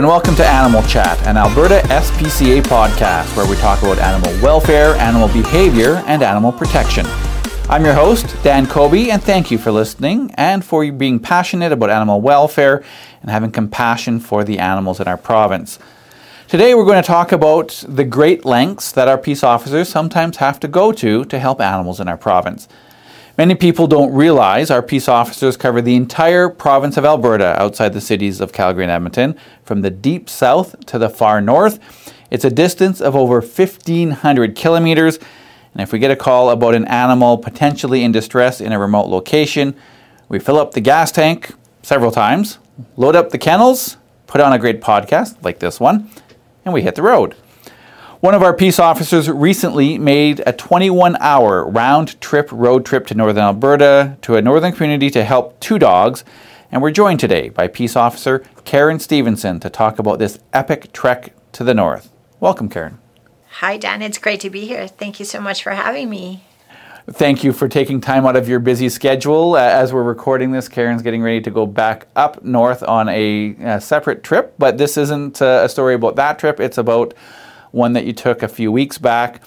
and welcome to Animal Chat, an Alberta SPCA podcast where we talk about animal welfare, animal behavior, and animal protection. I'm your host, Dan Kobe, and thank you for listening and for being passionate about animal welfare and having compassion for the animals in our province. Today, we're going to talk about the great lengths that our peace officers sometimes have to go to to help animals in our province. Many people don't realize our peace officers cover the entire province of Alberta outside the cities of Calgary and Edmonton, from the deep south to the far north. It's a distance of over 1,500 kilometers. And if we get a call about an animal potentially in distress in a remote location, we fill up the gas tank several times, load up the kennels, put on a great podcast like this one, and we hit the road. One of our peace officers recently made a 21 hour round trip road trip to northern Alberta to a northern community to help two dogs. And we're joined today by Peace Officer Karen Stevenson to talk about this epic trek to the north. Welcome, Karen. Hi, Dan. It's great to be here. Thank you so much for having me. Thank you for taking time out of your busy schedule. Uh, as we're recording this, Karen's getting ready to go back up north on a, a separate trip, but this isn't uh, a story about that trip. It's about one that you took a few weeks back.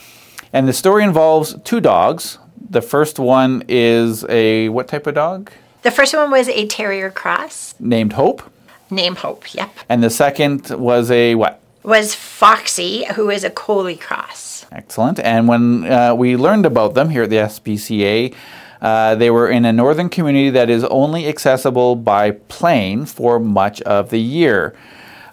And the story involves two dogs. The first one is a what type of dog? The first one was a terrier cross. Named Hope. Name Hope, yep. And the second was a what? Was Foxy, who is a Collie cross. Excellent. And when uh, we learned about them here at the SPCA, uh, they were in a northern community that is only accessible by plane for much of the year.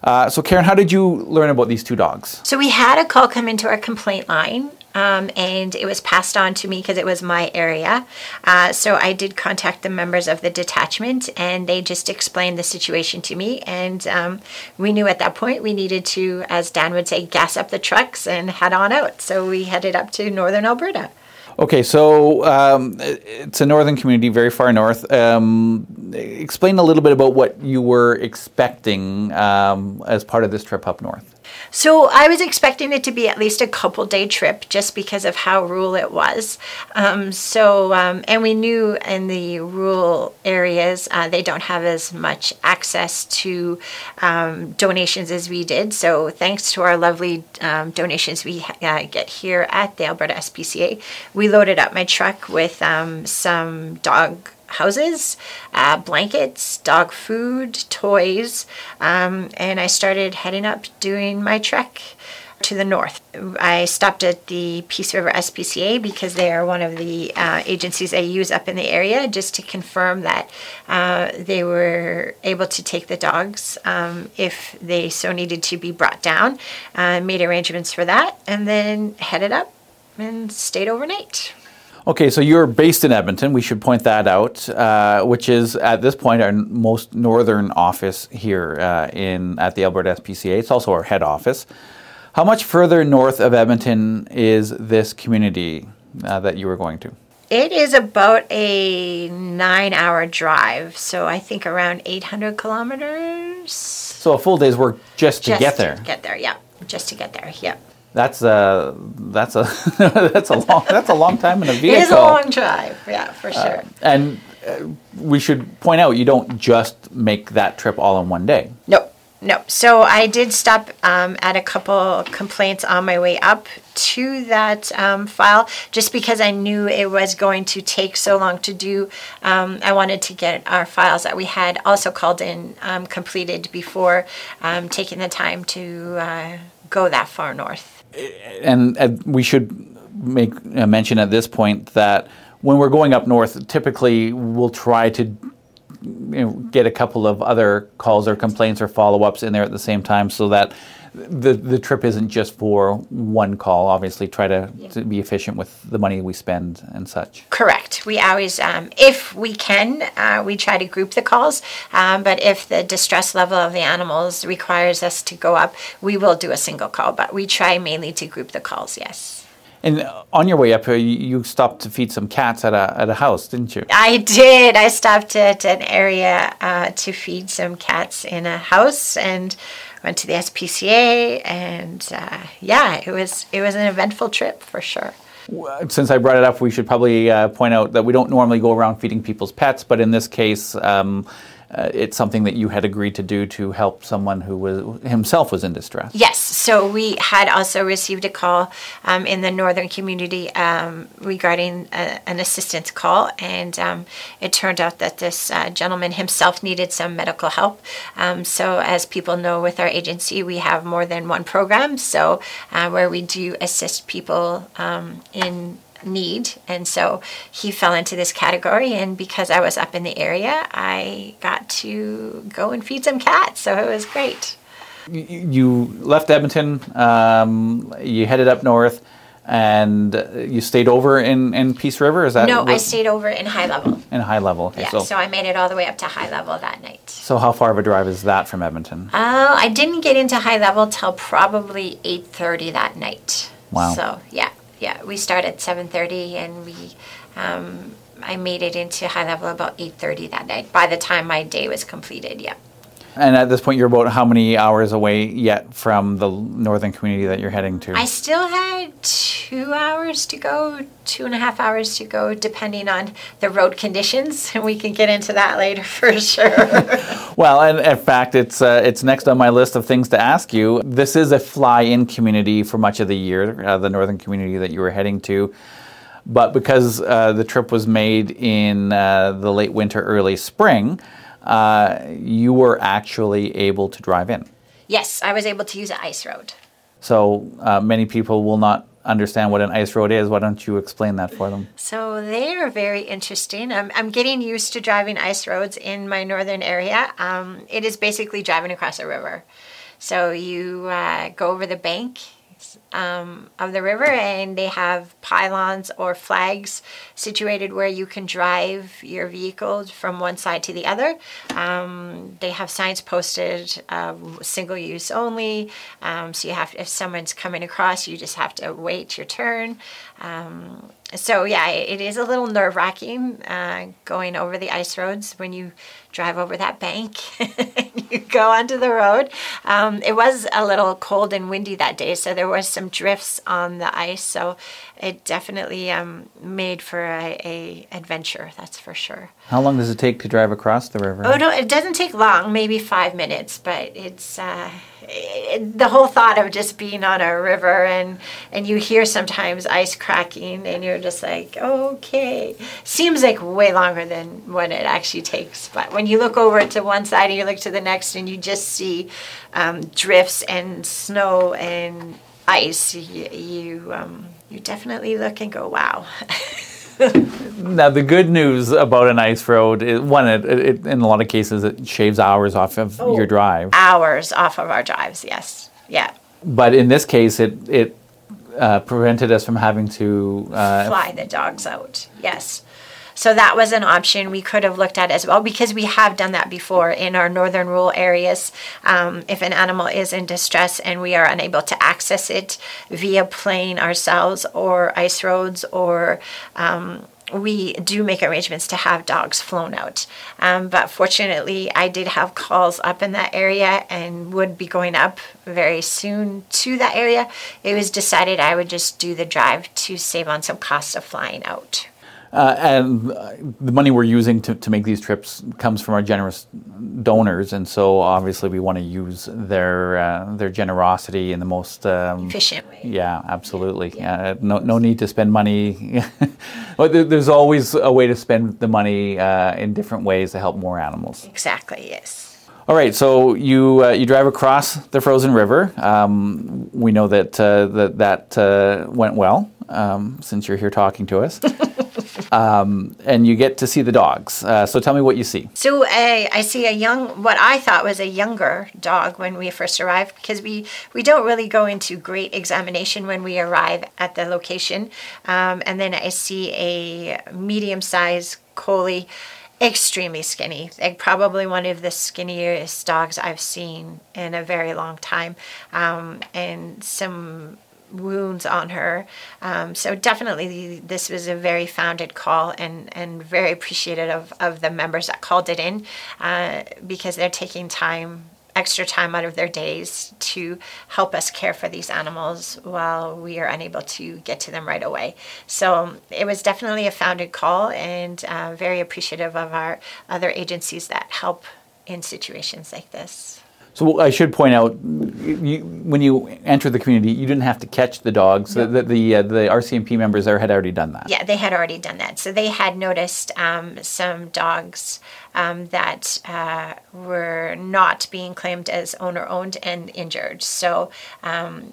Uh, so, Karen, how did you learn about these two dogs? So, we had a call come into our complaint line. Um, and it was passed on to me because it was my area. Uh, so I did contact the members of the detachment, and they just explained the situation to me. And um, we knew at that point we needed to, as Dan would say, gas up the trucks and head on out. So we headed up to northern Alberta. Okay, so um, it's a northern community, very far north. Um, explain a little bit about what you were expecting um, as part of this trip up north. So I was expecting it to be at least a couple day trip just because of how rural it was. Um, so, um, and we knew in the rural areas uh, they don't have as much access to um, donations as we did. So, thanks to our lovely um, donations we uh, get here at the Alberta SPCA, we loaded up my truck with um, some dog houses, uh, blankets, dog food, toys, um, and I started heading up doing my trek to the north. I stopped at the Peace River SPCA because they are one of the uh, agencies I use up in the area just to confirm that uh, they were able to take the dogs um, if they so needed to be brought down. Uh, made arrangements for that and then headed up and stayed overnight. Okay, so you're based in Edmonton. We should point that out, uh, which is at this point our most northern office here uh, in at the Alberta SPCA. It's also our head office. How much further north of Edmonton is this community uh, that you were going to? It is about a nine-hour drive, so I think around 800 kilometers. So a full day's work just to just get there. To get there, yeah. Just to get there, yeah. That's a that's a that's a long that's a long time in a vehicle. It is a long drive, yeah, for sure. Uh, and uh, we should point out you don't just make that trip all in one day. No, no. So I did stop um, at a couple complaints on my way up to that um, file, just because I knew it was going to take so long to do. Um, I wanted to get our files that we had also called in um, completed before um, taking the time to uh, go that far north and, and, we should make mention at this point that when we're going up north, typically we'll try to you know, get a couple of other calls or complaints or follow-ups in there at the same time, so that the the trip isn't just for one call. Obviously, try to, yeah. to be efficient with the money we spend and such. Correct. We always, um, if we can, uh, we try to group the calls. Um, but if the distress level of the animals requires us to go up, we will do a single call. But we try mainly to group the calls. Yes. And on your way up here, you stopped to feed some cats at a, at a house, didn't you? I did. I stopped at an area uh, to feed some cats in a house and went to the SPCA. And uh, yeah, it was, it was an eventful trip for sure. Since I brought it up, we should probably uh, point out that we don't normally go around feeding people's pets, but in this case, um, uh, it's something that you had agreed to do to help someone who was himself was in distress. Yes. So we had also received a call um, in the northern community um, regarding a, an assistance call, and um, it turned out that this uh, gentleman himself needed some medical help. Um, so, as people know, with our agency, we have more than one program. So, uh, where we do assist people um, in need. And so he fell into this category. And because I was up in the area, I got to go and feed some cats. So it was great. You left Edmonton, um, you headed up north. And you stayed over in, in Peace River? Is that no? I stayed over in High Level. In High Level, okay, yeah. So, so I made it all the way up to High Level that night. So how far of a drive is that from Edmonton? Uh, I didn't get into High Level till probably eight thirty that night. Wow. So yeah, yeah, we start at 7.30 and we, um, I made it into high level about 8.30 that night by the time my day was completed, yeah. And at this point, you're about how many hours away yet from the northern community that you're heading to? I still had two hours to go, two and a half hours to go, depending on the road conditions. And we can get into that later for sure. well, and in fact, it's uh, it's next on my list of things to ask you. This is a fly-in community for much of the year, uh, the northern community that you were heading to. But because uh, the trip was made in uh, the late winter, early spring uh, you were actually able to drive in. Yes, I was able to use an ice road. So uh, many people will not understand what an ice road is. Why don't you explain that for them? So they are very interesting. I'm, I'm getting used to driving ice roads in my northern area. Um, it is basically driving across a river. So you uh, go over the bank um, of the river, and they have pylons or flags situated where you can drive your vehicle from one side to the other. Um, they have signs posted, uh, single use only. Um, so you have, if someone's coming across, you just have to wait your turn. So yeah, it is a little nerve wracking uh, going over the ice roads when you drive over that bank and you go onto the road. Um, it was a little cold and windy that day, so there was some drifts on the ice. So it definitely um, made for a, a, adventure, that's for sure. How long does it take to drive across the river? Oh no, it doesn't take long, maybe five minutes, but it's. Uh, it, the whole thought of just being on a river and and you hear sometimes ice cracking and you're just like okay seems like way longer than what it actually takes but when you look over to one side and you look to the next and you just see um, drifts and snow and ice you you, um, you definitely look and go wow now the good news about an ice road is one it, it, in a lot of cases it shaves hours off of oh, your drive. Hours off of our drives yes. Yeah. But in this case it it uh, prevented us from having to uh, fly the dogs out yes so that was an option we could have looked at as well because we have done that before in our northern rural areas. Um, if an animal is in distress and we are unable to access it via plane ourselves or ice roads or um, we do make arrangements to have dogs flown out. Um, but fortunately, I did have calls up in that area and would be going up very soon to that area. It was decided I would just do the drive to save on some costs of flying out. Uh, and the money we're using to, to make these trips comes from our generous donors, and so obviously we want to use their uh, their generosity in the most um, efficient way. Yeah, absolutely. Yeah. Uh, no, no need to spend money. There's always a way to spend the money uh, in different ways to help more animals. Exactly. Yes. All right, so you uh, you drive across the frozen river. Um, we know that uh, that that uh, went well um, since you're here talking to us. um, and you get to see the dogs. Uh, so tell me what you see. So I see a young, what I thought was a younger dog when we first arrived, because we we don't really go into great examination when we arrive at the location. Um, and then I see a medium-sized collie extremely skinny. Like probably one of the skinniest dogs I've seen in a very long time. Um, and some wounds on her. Um, so definitely this was a very founded call and, and very appreciative of, of the members that called it in uh, because they're taking time extra time out of their days to help us care for these animals while we are unable to get to them right away. So it was definitely a founded call and uh, very appreciative of our other agencies that help in situations like this. So I should point out, you, when you enter the community, you didn't have to catch the dogs. The the, the, uh, the RCMP members there had already done that. Yeah, they had already done that. So they had noticed um, some dogs um, that uh, were not being claimed as owner owned and injured. So um,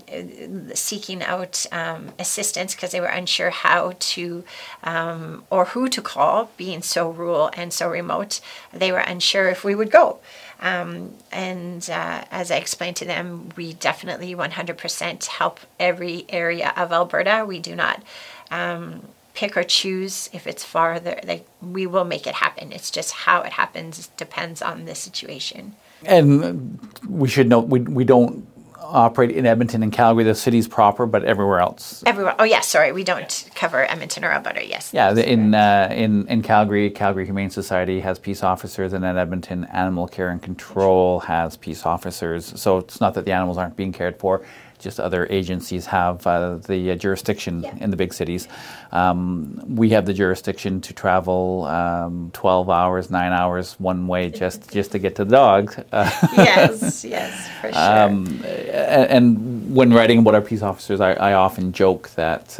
seeking out um, assistance because they were unsure how to um, or who to call, being so rural and so remote, they were unsure if we would go. Um, and uh, as I explained to them, we definitely 100% help every area of Alberta. We do not um, pick or choose if it's farther. Like we will make it happen. It's just how it happens depends on the situation. And we should note we, we don't operate in Edmonton and Calgary, the cities proper, but everywhere else. Everywhere. Oh, yes. Sorry, we don't cover Edmonton or Alberta. Yes. Yeah, the, in uh, in in Calgary, Calgary Humane Society has peace officers, and in Edmonton, Animal Care and Control has peace officers. So it's not that the animals aren't being cared for just other agencies have uh, the uh, jurisdiction yeah. in the big cities. Um, we have the jurisdiction to travel um, 12 hours, nine hours one way just, just to get to the dog. yes, yes, for sure. Um, and, and, when writing about our peace officers, I, I often joke that.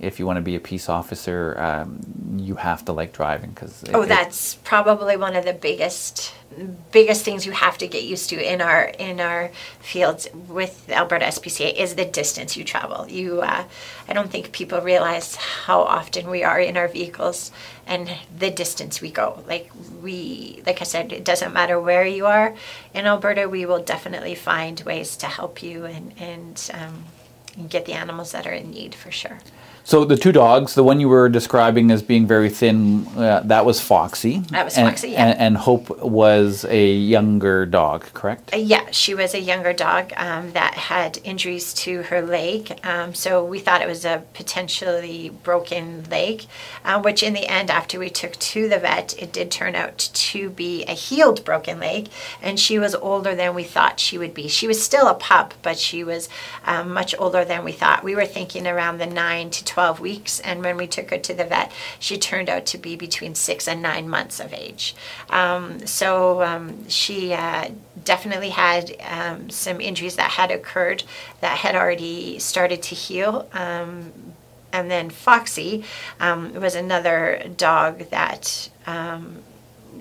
If you want to be a peace officer, um, you have to like driving because. Oh, that's probably one of the biggest biggest things you have to get used to in our in our fields with Alberta SPCA is the distance you travel. You, uh, I don't think people realize how often we are in our vehicles and the distance we go. Like we, like I said, it doesn't matter where you are in Alberta. We will definitely find ways to help you and and um, get the animals that are in need for sure. So the two dogs, the one you were describing as being very thin, uh, that was Foxy. That was and, Foxy, yeah. And, and, Hope was a younger dog, correct? Uh, yeah, she was a younger dog um, that had injuries to her leg. Um, so we thought it was a potentially broken leg, uh, which in the end, after we took to the vet, it did turn out to be a healed broken leg. And she was older than we thought she would be. She was still a pup, but she was um, much older than we thought. We were thinking around the 9 to 12 12 weeks, and when we took her to the vet, she turned out to be between six and nine months of age. Um, so um, she uh, definitely had um, some injuries that had occurred that had already started to heal. Um, and then Foxy um, was another dog that um,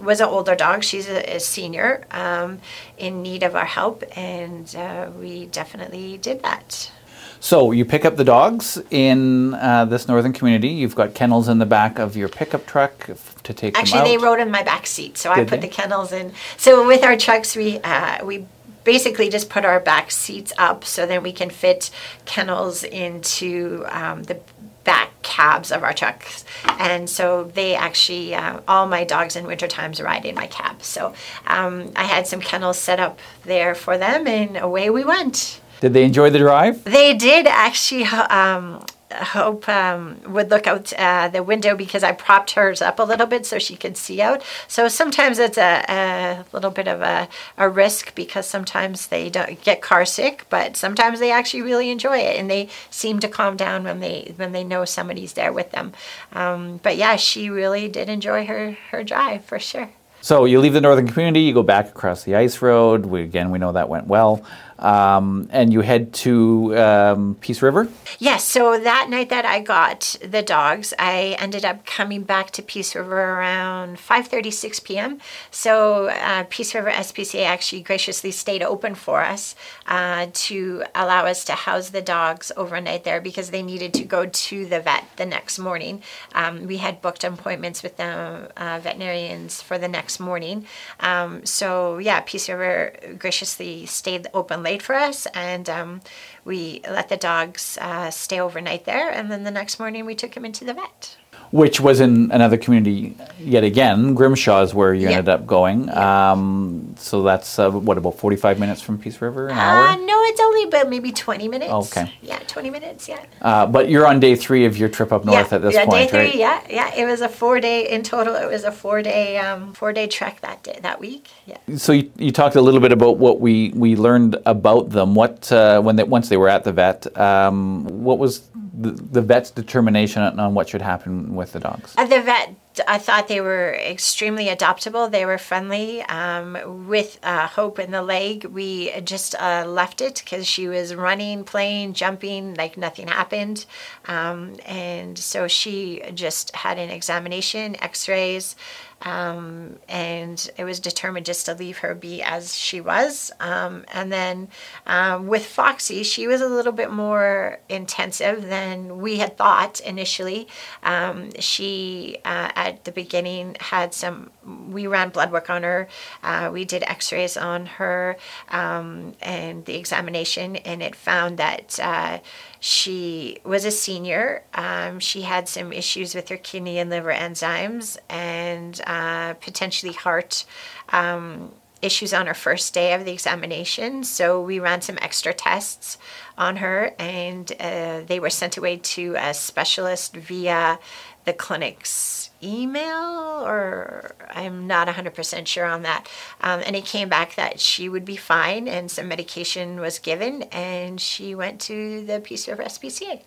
was an older dog. She's a, a senior um, in need of our help, and uh, we definitely did that. So you pick up the dogs in uh, this northern community. You've got kennels in the back of your pickup truck to take Actually, them out. they rode in my back seat, so Did I put they? the kennels in. So with our trucks, we uh, we basically just put our back seats up so then we can fit kennels into um, the back cabs of our trucks. And so they actually, uh, all my dogs in winter times ride in my cab. So um, I had some kennels set up there for them and away we went. Did they enjoy the drive? They did actually. Um, Hope um, would look out uh, the window because I propped hers up a little bit so she could see out. So sometimes it's a, a little bit of a, a, risk because sometimes they don't get car sick, but sometimes they actually really enjoy it and they seem to calm down when they when they know somebody's there with them. Um, but yeah, she really did enjoy her her drive for sure. So you leave the northern community, you go back across the ice road. We, again, we know that went well um, and you head to um, Peace River? Yes. So that night that I got the dogs, I ended up coming back to Peace River around 5:36 p.m. So uh, Peace River SPCA actually graciously stayed open for us uh, to allow us to house the dogs overnight there because they needed to go to the vet the next morning. Um, we had booked appointments with the uh, veterinarians for the next morning. Um, so yeah, Peace River graciously stayed open late for us, and um, we let the dogs uh, stay overnight there. And then the next morning, we took them into the vet which was in another community yet again. Grimshaw is where you yeah. ended up going. Yeah. Um, so that's uh, what about forty five minutes from Peace River, an uh, hour? No, it's only about maybe twenty minutes. Okay. Yeah, twenty minutes. Yeah. Uh, but you're on day three of your trip up north yeah, at this point. yeah, point, day three, right? Yeah, yeah. It was a four day in total. It was a four day um, four day trek that day that week. Yeah. So you, you talked a little bit about what we we learned about them. What uh, when they, once they were at the vet, um, what was the, vet's determination on what should happen with the dogs? Uh, the vet I thought they were extremely adoptable. They were friendly. Um, with uh, Hope in the leg, we just uh, left it because she was running, playing, jumping like nothing happened. Um, and so she just had an examination, x rays. Um, and it was determined just to leave her be as she was. Um, and then um, with Foxy, she was a little bit more intensive than we had thought initially. Um, she, uh, at the beginning, had some, we ran blood work on her, uh, we did x rays on her, um, and the examination, and it found that. Uh, she was a senior. Um, she had some issues with her kidney and liver enzymes and uh, potentially heart um, issues on her first day of the examination. So we ran some extra tests on her and uh, they were sent away to a specialist via the clinic's email or I'm not 100% sure on that. Um, and it came back that she would be fine and some medication was given and she went to the River SPCA.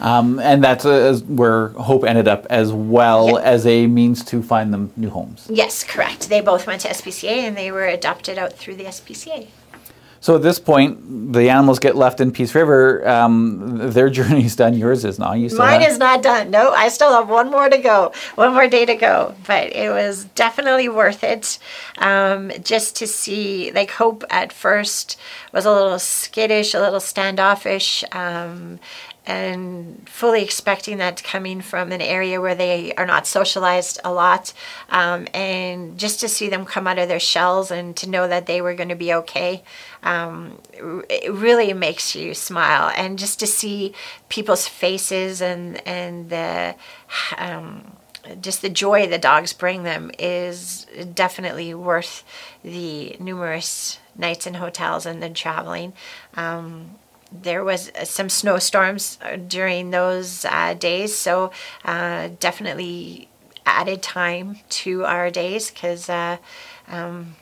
Um, and that's uh, where Hope ended up as well yep. as a means to find them new homes. Yes, correct. They both went to SPCA and they were adopted out through the SPCA. So at this point, the animals get left in Peace River. Um, their journey's done. Yours is not. You still Mine have... is not done. No, I still have one more to go, one more day to go. But it was definitely worth it, um, just to see. Like Hope at first was a little skittish, a little standoffish, um, and fully expecting that coming from an area where they are not socialized a lot um, and just to see them come out of their shells and to know that they were going to be okay um, it really makes you smile. And just to see people's faces and and the um, just the joy the dogs bring them is definitely worth the numerous nights in hotels and then traveling. Um, there was some snowstorms uh, during those uh, days, so uh, definitely added time to our days because uh, um,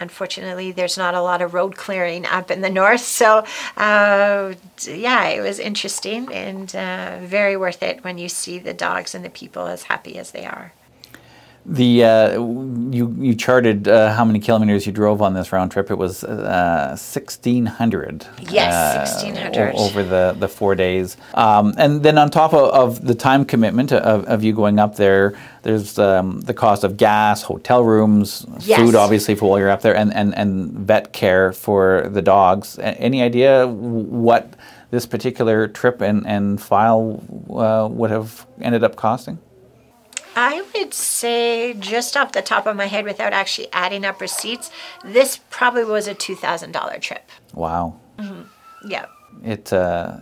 unfortunately there's not a lot of road clearing up in the north. So uh, yeah, it was interesting and uh, very worth it when you see the dogs and the people as happy as they are. The uh, you you charted uh, how many kilometers you drove on this round trip. It was uh, sixteen hundred. Yes, uh, sixteen hundred over the, the four days. Um, and then on top of, of the time commitment of, of, you going up there, there's um, the cost of gas, hotel rooms, yes. food, obviously for while you're up there, and, and, and vet care for the dogs. Any idea what this particular trip and and file uh, would have ended up costing? I would say, just off the top of my head, without actually adding up receipts, this probably was a two thousand dollar trip. Wow. Mm-hmm. Yeah. It uh,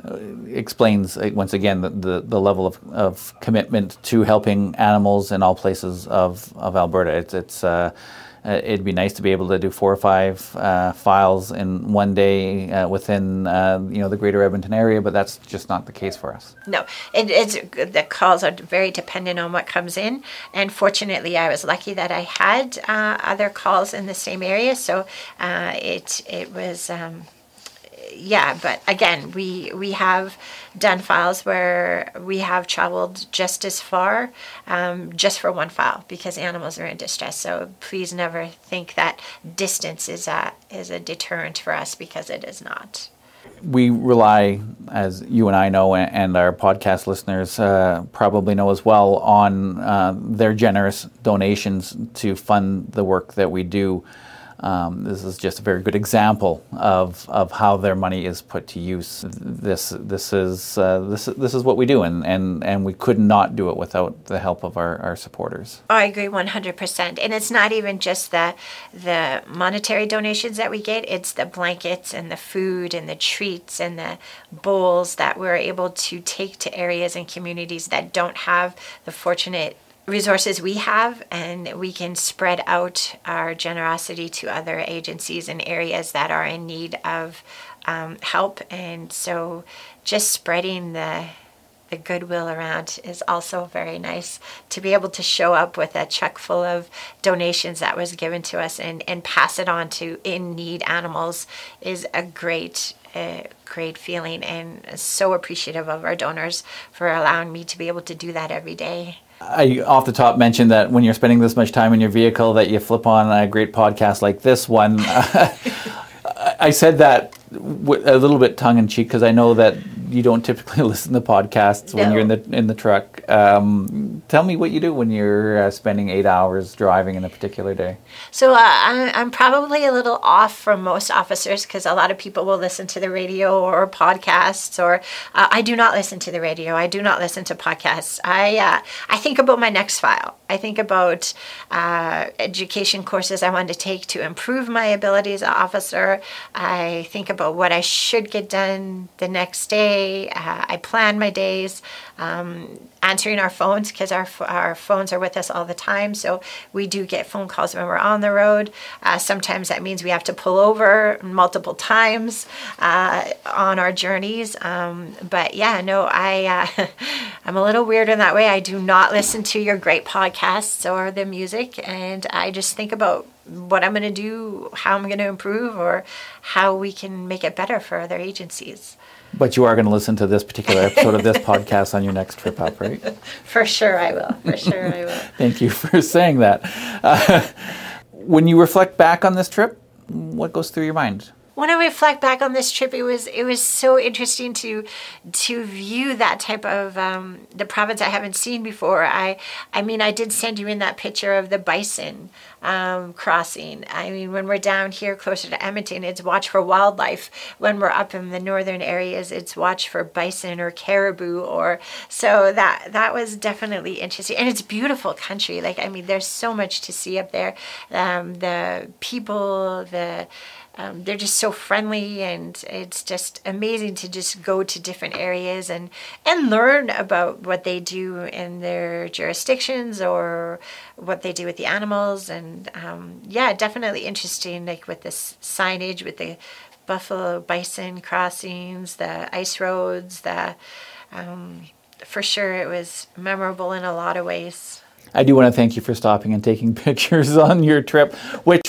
explains uh, once again the, the, the, level of, of commitment to helping animals in all places of, of Alberta. It's, it's uh, uh, it'd be nice to be able to do four or five uh, files in one day uh, within uh, you know the greater Edmonton area, but that's just not the case for us. No, it, it's the calls are very dependent on what comes in, and fortunately, I was lucky that I had uh, other calls in the same area, so uh, it it was. Um, yeah, but again, we we have done files where we have traveled just as far, um, just for one file because animals are in distress. So please never think that distance is a is a deterrent for us because it is not. We rely, as you and I know, and our podcast listeners uh, probably know as well, on uh, their generous donations to fund the work that we do. Um, this is just a very good example of, of how their money is put to use. This this is uh, this this is what we do, and, and, and we could not do it without the help of our, our supporters. I agree one hundred percent, and it's not even just the the monetary donations that we get; it's the blankets and the food and the treats and the bowls that we're able to take to areas and communities that don't have the fortunate resources we have and we can spread out our generosity to other agencies and areas that are in need of um, help and so just spreading the the goodwill around is also very nice to be able to show up with a check full of donations that was given to us and, and pass it on to in need animals is a great a great feeling and so appreciative of our donors for allowing me to be able to do that every day. I off the top mentioned that when you're spending this much time in your vehicle, that you flip on a great podcast like this one. I said that a little bit tongue in cheek because I know that you don't typically listen to podcasts no. when you're in the in the truck. Um, tell me what you do when you're uh, spending eight hours driving in a particular day. So uh, I'm, I'm probably a little off from most officers because a lot of people will listen to the radio or podcasts, or uh, I do not listen to the radio. I do not listen to podcasts. I uh, I think about my next file. I think about uh, education courses I want to take to improve my ability as an officer. I think about what I should get done the next day. Uh, I plan my days, um, answering our phones because our, our phones are with us all the time. So we do get phone calls when we're on the road. Uh, sometimes that means we have to pull over multiple times uh, on our journeys. Um, but yeah, no, I uh, I'm a little weird in that way. I do not listen to your great podcasts or the music, and I just think about what I'm going to do, how I'm going to improve, or how we can make it better for other agencies. But you are going to listen to this particular episode of this podcast on your next trip up, right? For sure, I will. For sure, I will. Thank you for saying that. Uh, when you reflect back on this trip, what goes through your mind? When I reflect back on this trip, it was it was so interesting to to view that type of um, the province I haven't seen before. I I mean I did send you in that picture of the bison um, crossing. I mean when we're down here closer to Edmonton, it's watch for wildlife. When we're up in the northern areas, it's watch for bison or caribou. Or so that that was definitely interesting, and it's beautiful country. Like I mean, there's so much to see up there. Um, the people, the um, they're just so friendly and it's just amazing to just go to different areas and and learn about what they do in their jurisdictions or what they do with the animals. And um, yeah definitely interesting like with this signage with the buffalo bison crossings the ice roads the um, for sure it was memorable in a lot of ways. I do want to thank you for stopping and taking pictures on your trip, which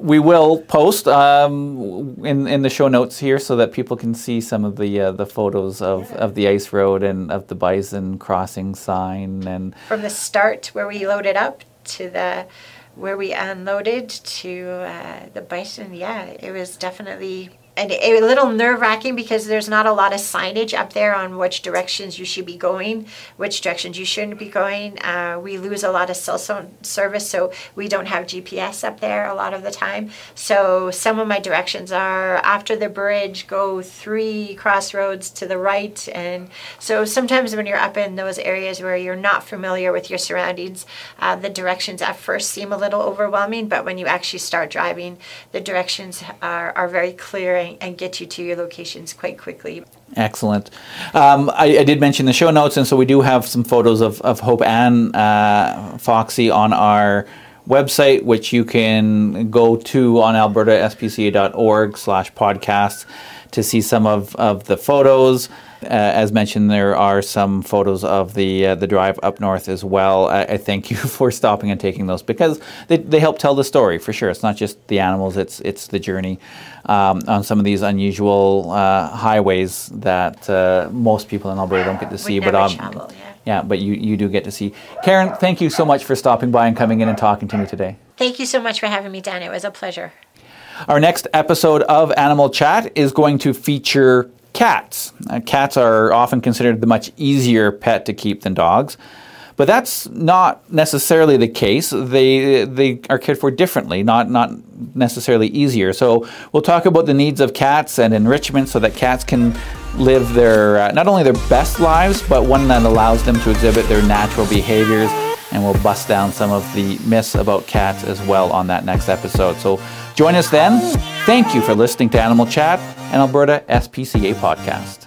we will post um, in in the show notes here so that people can see some of the uh, the photos of, yeah. of the ice road and of the bison crossing sign and from the start where we loaded up to the where we unloaded to uh, the bison. Yeah, it was definitely and a little nerve wracking because there's not a lot of signage up there on which directions you should be going, which directions you shouldn't be going. Uh, we lose a lot of cell phone service, so we don't have GPS up there a lot of the time. So some of my directions are after the bridge, go three crossroads to the right. And so sometimes when you're up in those areas where you're not familiar with your surroundings, uh, the directions at first seem a little overwhelming, but when you actually start driving, the directions are, are very clear and, and get you to your locations quite quickly. Excellent. Um, I, I, did mention the show notes, and so we do have some photos of, of Hope and uh, Foxy on our website, which you can go to on albertaspca.org slash podcasts to see some of, of the photos. Uh, as mentioned, there are some photos of the uh, the drive up north as well. I, I, thank you for stopping and taking those because they, they help tell the story for sure. It's not just the animals; it's it's the journey um, on some of these unusual uh, highways that uh, most people in Alberta don't get to see. but um, travel, yeah. yeah, but you you do get to see. Karen, thank you so much for stopping by and coming in and talking to me today. Thank you so much for having me, Dan. It was a pleasure. Our next episode of Animal Chat is going to feature cats. Uh, cats are often considered the much easier pet to keep than dogs. But that's not necessarily the case. They they are cared for differently, not not necessarily easier. So we'll talk about the needs of cats and enrichment so that cats can live their uh, not only their best lives, but one that allows them to exhibit their natural behaviors. And we'll bust down some of the myths about cats as well on that next episode. So join us then. Thank you for listening to Animal Chat, an Alberta SPCA podcast.